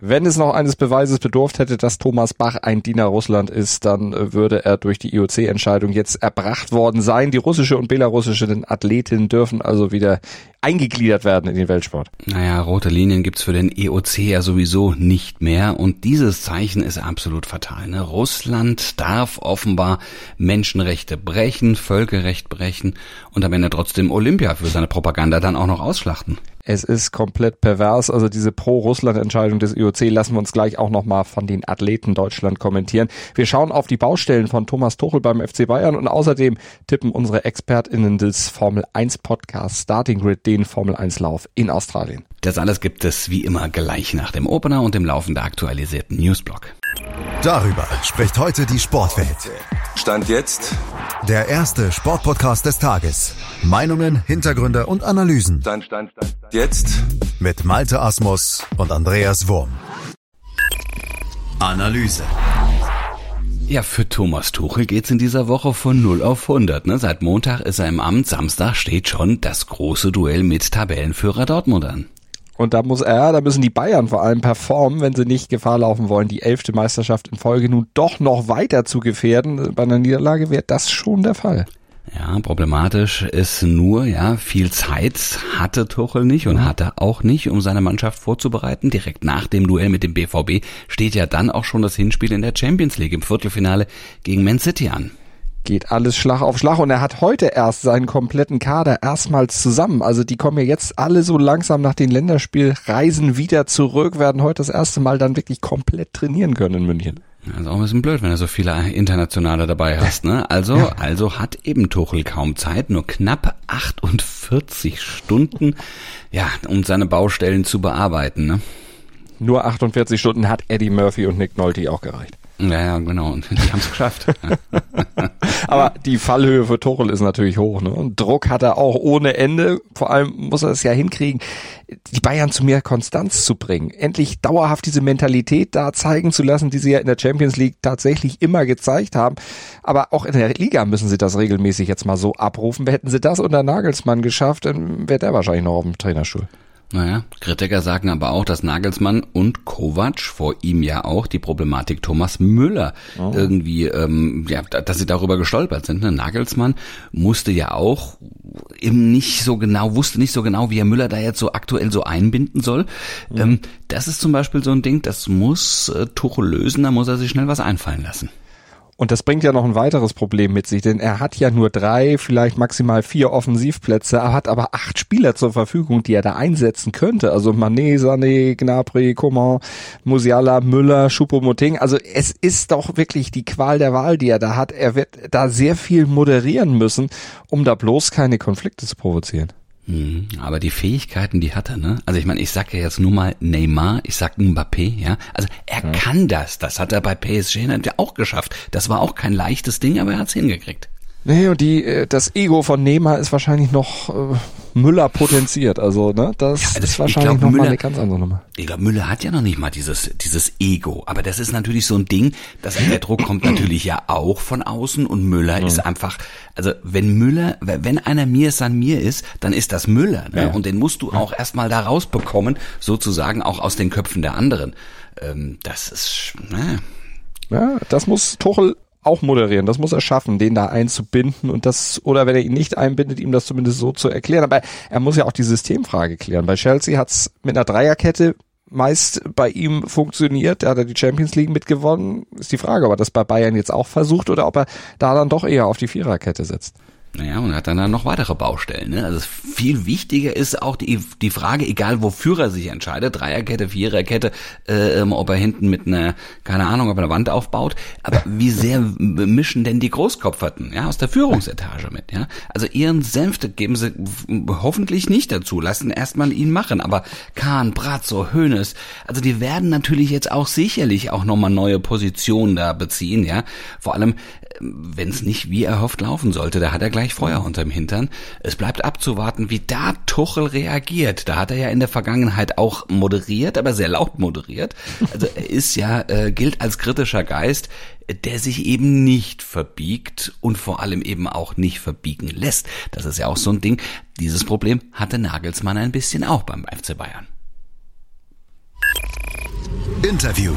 Wenn es noch eines Beweises bedurft hätte, dass Thomas Bach ein Diener Russland ist, dann äh, würde er durch die IOC-Entscheidung jetzt erbracht worden sein. Die russische und belarussische Athletinnen dürfen also wieder eingegliedert werden in den Weltsport. Naja, rote Linien gibt's für den EOC ja sowieso nicht mehr und dieses Zeichen ist absolut fatal. Ne? Russland darf offenbar Menschenrechte brechen, Völkerrecht brechen und am Ende trotzdem Olympia für seine Propaganda dann auch noch ausschlachten. Es ist komplett pervers. Also diese Pro-Russland-Entscheidung des IOC lassen wir uns gleich auch nochmal von den Athleten Deutschland kommentieren. Wir schauen auf die Baustellen von Thomas Tuchel beim FC Bayern und außerdem tippen unsere ExpertInnen des Formel 1 Podcast Starting Grid den Formel 1 Lauf in Australien. Das alles gibt es wie immer gleich nach dem Opener und dem laufend aktualisierten Newsblock. Darüber spricht heute die Sportwelt. Stand jetzt der erste Sportpodcast des Tages. Meinungen, Hintergründe und Analysen. Stand, stand, stand, Jetzt. Mit Malte Asmus und Andreas Wurm. Analyse. Ja, für Thomas Tuchel geht's in dieser Woche von 0 auf 100. Ne? Seit Montag ist er im Amt, Samstag steht schon das große Duell mit Tabellenführer Dortmund an. Und da muss er, da müssen die Bayern vor allem performen, wenn sie nicht Gefahr laufen wollen, die elfte Meisterschaft in Folge nun doch noch weiter zu gefährden. Bei einer Niederlage wäre das schon der Fall. Ja, problematisch ist nur, ja, viel Zeit hatte Tuchel nicht und hatte auch nicht, um seine Mannschaft vorzubereiten. Direkt nach dem Duell mit dem BVB steht ja dann auch schon das Hinspiel in der Champions League im Viertelfinale gegen Man City an geht alles Schlag auf Schlag und er hat heute erst seinen kompletten Kader erstmals zusammen. Also die kommen ja jetzt alle so langsam nach den Länderspielreisen wieder zurück, werden heute das erste Mal dann wirklich komplett trainieren können in München. Ist auch ein bisschen blöd, wenn du so viele Internationale dabei hast, ne? Also, ja. also hat eben Tuchel kaum Zeit, nur knapp 48 Stunden, ja, um seine Baustellen zu bearbeiten, ne? Nur 48 Stunden hat Eddie Murphy und Nick Nolte auch gereicht. Ja, ja, genau. Und die haben es geschafft. Aber die Fallhöhe für Tuchel ist natürlich hoch. Ne? Und Druck hat er auch ohne Ende. Vor allem muss er es ja hinkriegen, die Bayern zu mehr Konstanz zu bringen. Endlich dauerhaft diese Mentalität da zeigen zu lassen, die sie ja in der Champions League tatsächlich immer gezeigt haben. Aber auch in der Liga müssen sie das regelmäßig jetzt mal so abrufen. Hätten sie das unter Nagelsmann geschafft, dann wäre der wahrscheinlich noch auf dem Trainerstuhl. Naja, Kritiker sagen aber auch, dass Nagelsmann und Kovac, vor ihm ja auch, die Problematik Thomas Müller oh. irgendwie, ähm, ja, dass sie darüber gestolpert sind. Ne? Nagelsmann musste ja auch eben nicht so genau, wusste nicht so genau, wie er Müller da jetzt so aktuell so einbinden soll. Mhm. Ähm, das ist zum Beispiel so ein Ding, das muss äh, Tuchel lösen, da muss er sich schnell was einfallen lassen. Und das bringt ja noch ein weiteres Problem mit sich, denn er hat ja nur drei, vielleicht maximal vier Offensivplätze, er hat aber acht Spieler zur Verfügung, die er da einsetzen könnte. Also Mané, Sané, Gnabry, Coman, Musiala, Müller, Choupo-Moting. Also es ist doch wirklich die Qual der Wahl, die er da hat. Er wird da sehr viel moderieren müssen, um da bloß keine Konflikte zu provozieren. Mhm. Aber die Fähigkeiten, die hat er, ne? Also ich meine, ich sag ja jetzt nur mal Neymar, ich sag Mbappé, ja. Also er ja. kann das. Das hat er bei PSG auch geschafft. Das war auch kein leichtes Ding, aber er hat's hingekriegt. Nee, und die, äh, das Ego von Neymar ist wahrscheinlich noch äh, Müller potenziert. Also, ne, das, ja, das ist wahrscheinlich noch mal eine ganz andere Nummer. Ich glaube, Müller hat ja noch nicht mal dieses, dieses Ego. Aber das ist natürlich so ein Ding, dass der Druck kommt natürlich ja auch von außen und Müller mhm. ist einfach, also wenn Müller, wenn einer mir san mir ist, dann ist das Müller. Ne? Ja. Und den musst du auch erstmal da rausbekommen, sozusagen auch aus den Köpfen der anderen. Ähm, das ist, ne. Ja, das muss Tuchel auch moderieren. Das muss er schaffen, den da einzubinden und das, oder wenn er ihn nicht einbindet, ihm das zumindest so zu erklären. Aber er muss ja auch die Systemfrage klären. Bei Chelsea hat's mit einer Dreierkette meist bei ihm funktioniert. Da hat er die Champions League mitgewonnen. Ist die Frage, ob er das bei Bayern jetzt auch versucht oder ob er da dann doch eher auf die Viererkette setzt. Naja, und hat dann, noch weitere Baustellen. Ne? Also viel wichtiger ist auch die, die Frage, egal wofür er sich entscheidet, Dreierkette, Viererkette, äh, ähm, ob er hinten mit einer, keine Ahnung, ob er eine Wand aufbaut, aber wie sehr mischen denn die Großkopferten ja, aus der Führungsetage mit? Ja? Also ihren Senf geben sie hoffentlich nicht dazu, lassen erstmal ihn machen, aber Kahn, Brazzo, Hönes, also die werden natürlich jetzt auch sicherlich auch nochmal neue Positionen da beziehen, ja. Vor allem, wenn es nicht wie erhofft laufen sollte, da hat er gleich Feuer unterm Hintern. Es bleibt abzuwarten, wie da Tuchel reagiert. Da hat er ja in der Vergangenheit auch moderiert, aber sehr laut moderiert. Also er ist ja, äh, gilt als kritischer Geist, der sich eben nicht verbiegt und vor allem eben auch nicht verbiegen lässt. Das ist ja auch so ein Ding. Dieses Problem hatte Nagelsmann ein bisschen auch beim FC Bayern. Interview.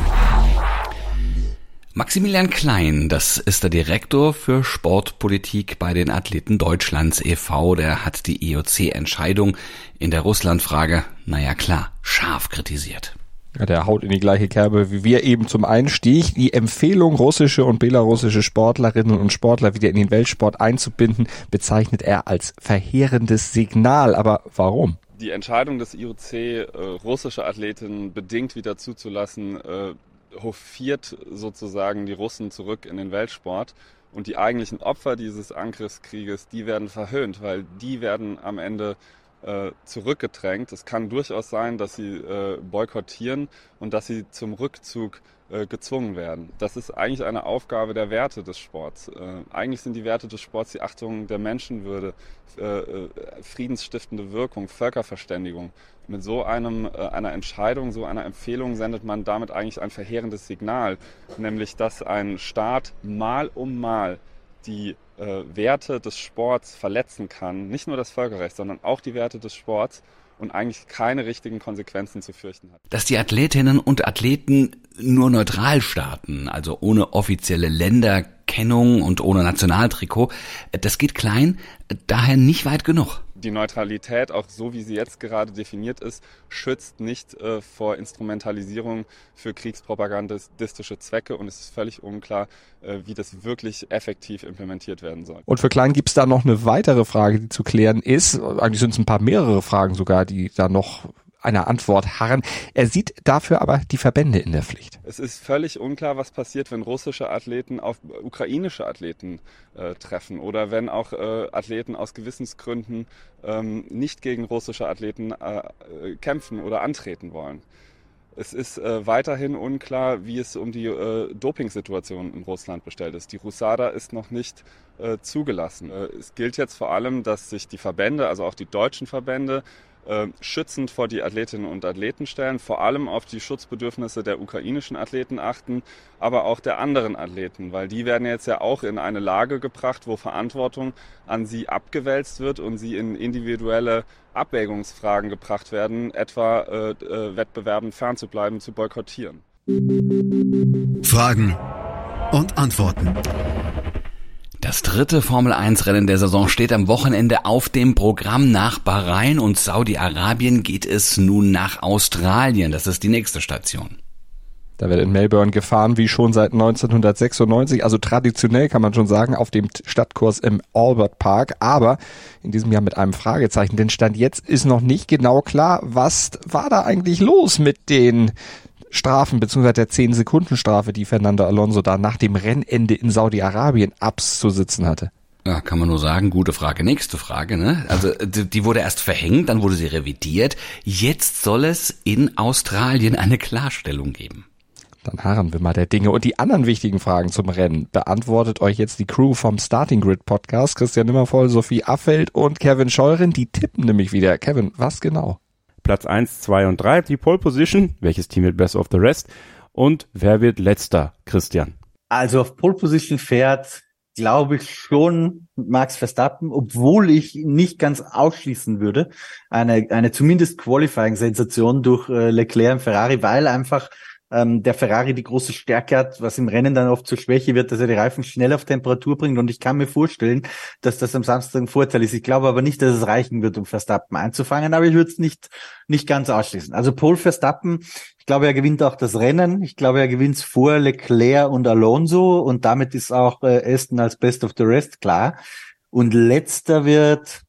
Maximilian Klein, das ist der Direktor für Sportpolitik bei den Athleten Deutschlands e.V., der hat die IOC-Entscheidung in der Russlandfrage, naja klar, scharf kritisiert. Ja, der haut in die gleiche Kerbe wie wir eben zum Einstieg. Die Empfehlung, russische und belarussische Sportlerinnen und Sportler wieder in den Weltsport einzubinden, bezeichnet er als verheerendes Signal. Aber warum? Die Entscheidung des IOC, äh, russische Athletinnen bedingt wieder zuzulassen, äh, hofiert sozusagen die Russen zurück in den Weltsport. Und die eigentlichen Opfer dieses Angriffskrieges, die werden verhöhnt, weil die werden am Ende äh, zurückgedrängt. Es kann durchaus sein, dass sie äh, boykottieren und dass sie zum Rückzug äh, gezwungen werden. Das ist eigentlich eine Aufgabe der Werte des Sports. Äh, eigentlich sind die Werte des Sports die Achtung der Menschenwürde, äh, friedensstiftende Wirkung, Völkerverständigung. Mit so einem, einer Entscheidung, so einer Empfehlung sendet man damit eigentlich ein verheerendes Signal, nämlich dass ein Staat mal um mal die äh, Werte des Sports verletzen kann, nicht nur das Völkerrecht, sondern auch die Werte des Sports und eigentlich keine richtigen Konsequenzen zu fürchten hat. Dass die Athletinnen und Athleten nur neutral starten, also ohne offizielle Länderkennung und ohne Nationaltrikot, das geht klein, daher nicht weit genug die Neutralität, auch so wie sie jetzt gerade definiert ist, schützt nicht äh, vor Instrumentalisierung für kriegspropagandistische Zwecke und es ist völlig unklar, äh, wie das wirklich effektiv implementiert werden soll. Und für Klein gibt es da noch eine weitere Frage, die zu klären ist. Eigentlich sind es ein paar mehrere Fragen sogar, die da noch einer Antwort harren. Er sieht dafür aber die Verbände in der Pflicht. Es ist völlig unklar, was passiert, wenn russische Athleten auf ukrainische Athleten äh, treffen oder wenn auch äh, Athleten aus Gewissensgründen ähm, nicht gegen russische Athleten äh, äh kämpfen oder antreten wollen. Es ist äh, weiterhin unklar, wie es um die äh, Dopingsituation in Russland bestellt ist. Die Rusada ist noch nicht äh, zugelassen. Äh, es gilt jetzt vor allem, dass sich die Verbände, also auch die deutschen Verbände, äh, schützend vor die Athletinnen und Athleten stellen, vor allem auf die Schutzbedürfnisse der ukrainischen Athleten achten, aber auch der anderen Athleten, weil die werden jetzt ja auch in eine Lage gebracht, wo Verantwortung an sie abgewälzt wird und sie in individuelle Abwägungsfragen gebracht werden, etwa äh, äh, Wettbewerben fernzubleiben, zu boykottieren. Fragen und Antworten. Das dritte Formel 1 Rennen der Saison steht am Wochenende auf dem Programm. Nach Bahrain und Saudi-Arabien geht es nun nach Australien. Das ist die nächste Station. Da wird in Melbourne gefahren, wie schon seit 1996. Also traditionell kann man schon sagen, auf dem Stadtkurs im Albert Park. Aber in diesem Jahr mit einem Fragezeichen. Denn Stand jetzt ist noch nicht genau klar, was war da eigentlich los mit den Strafen beziehungsweise der 10-Sekunden-Strafe, die Fernando Alonso da nach dem Rennende in Saudi-Arabien abzusitzen hatte? Ja, kann man nur sagen, gute Frage. Nächste Frage, ne? Also die wurde erst verhängt, dann wurde sie revidiert. Jetzt soll es in Australien eine Klarstellung geben. Dann harren wir mal der Dinge. Und die anderen wichtigen Fragen zum Rennen beantwortet euch jetzt die Crew vom Starting Grid Podcast. Christian Nimmervoll, Sophie Affeld und Kevin Scheuren. Die tippen nämlich wieder. Kevin, was genau? Platz 1, 2 und 3, die Pole Position, welches Team wird Best of the Rest? Und wer wird letzter, Christian? Also auf Pole Position fährt, glaube ich, schon Max Verstappen, obwohl ich nicht ganz ausschließen würde, eine, eine zumindest Qualifying-Sensation durch äh, Leclerc und Ferrari, weil einfach ähm, der Ferrari die große Stärke hat, was im Rennen dann oft zur Schwäche wird, dass er die Reifen schnell auf Temperatur bringt. Und ich kann mir vorstellen, dass das am Samstag ein Vorteil ist. Ich glaube aber nicht, dass es reichen wird, um Verstappen einzufangen, aber ich würde es nicht, nicht ganz ausschließen. Also Paul Verstappen, ich glaube, er gewinnt auch das Rennen. Ich glaube, er gewinnt vor Leclerc und Alonso und damit ist auch äh, Aston als Best of the Rest klar. Und letzter wird,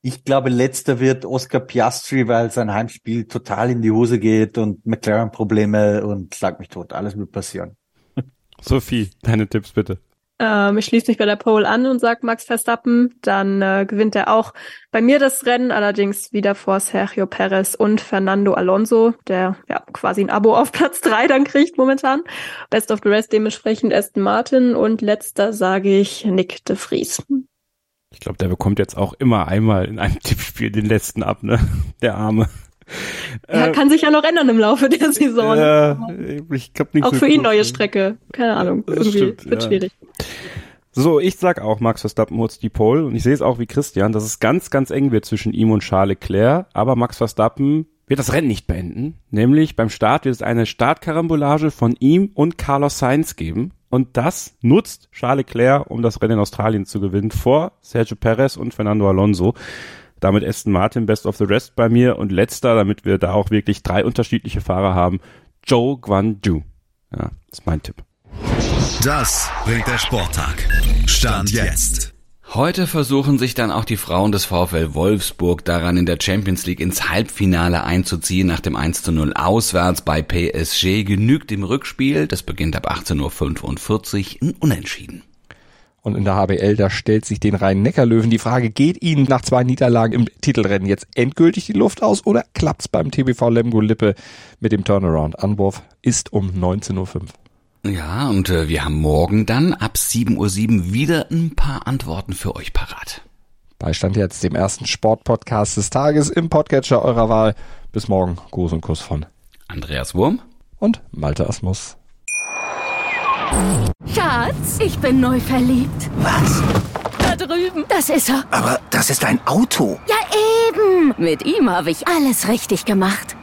ich glaube, letzter wird Oscar Piastri, weil sein Heimspiel total in die Hose geht und McLaren-Probleme und schlag mich tot. Alles wird passieren. Sophie, deine Tipps bitte. Ähm, ich schließe mich bei der Pole an und sage Max Verstappen. Dann äh, gewinnt er auch bei mir das Rennen, allerdings wieder vor Sergio Perez und Fernando Alonso, der ja quasi ein Abo auf Platz drei dann kriegt momentan. Best of the Rest dementsprechend Aston Martin und letzter sage ich Nick de Vries. Ich glaube, der bekommt jetzt auch immer einmal in einem Tippspiel den letzten ab, ne? Der Arme. Ja, äh, kann sich ja noch ändern im Laufe der Saison. Äh, ich glaub nicht auch so für ihn neue Strecke. Keine Ahnung. Das Irgendwie stimmt, wird ja. schwierig. So, ich sag auch, Max Verstappen holt die Pole und ich sehe es auch wie Christian, dass es ganz, ganz eng wird zwischen ihm und Charles Leclerc, aber Max Verstappen wird das Rennen nicht beenden. Nämlich beim Start wird es eine Startkarambolage von ihm und Carlos Sainz geben. Und das nutzt Charles Leclerc, um das Rennen in Australien zu gewinnen, vor Sergio Perez und Fernando Alonso. Damit Aston Martin Best of the Rest bei mir und letzter, damit wir da auch wirklich drei unterschiedliche Fahrer haben, Joe Guan Yu. Ja, ist mein Tipp. Das bringt der Sporttag. Stand jetzt. Heute versuchen sich dann auch die Frauen des VfL Wolfsburg daran, in der Champions League ins Halbfinale einzuziehen nach dem 1 zu 0 auswärts bei PSG. Genügt im Rückspiel, das beginnt ab 18.45 Uhr, ein Unentschieden. Und in der HBL, da stellt sich den Rhein-Neckar-Löwen die Frage, geht ihnen nach zwei Niederlagen im Titelrennen jetzt endgültig die Luft aus oder klappt's beim TBV Lemgo Lippe mit dem Turnaround? Anwurf ist um 19.05 Uhr. Ja, und äh, wir haben morgen dann ab 7.07 Uhr wieder ein paar Antworten für euch parat. Beistand jetzt dem ersten Sportpodcast des Tages im Podcatcher eurer Wahl. Bis morgen. Gruß und Kuss von Andreas Wurm und Malte Asmus. Schatz, ich bin neu verliebt. Was? Da drüben. Das ist er. Aber das ist ein Auto. Ja, eben. Mit ihm habe ich alles richtig gemacht.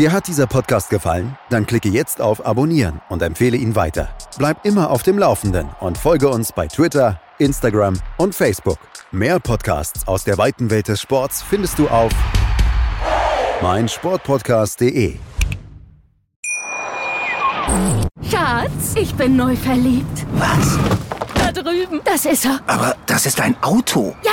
Dir hat dieser Podcast gefallen? Dann klicke jetzt auf Abonnieren und empfehle ihn weiter. Bleib immer auf dem Laufenden und folge uns bei Twitter, Instagram und Facebook. Mehr Podcasts aus der weiten Welt des Sports findest du auf meinsportpodcast.de. Schatz, ich bin neu verliebt. Was? Da drüben. Das ist er. Aber das ist ein Auto. Ja,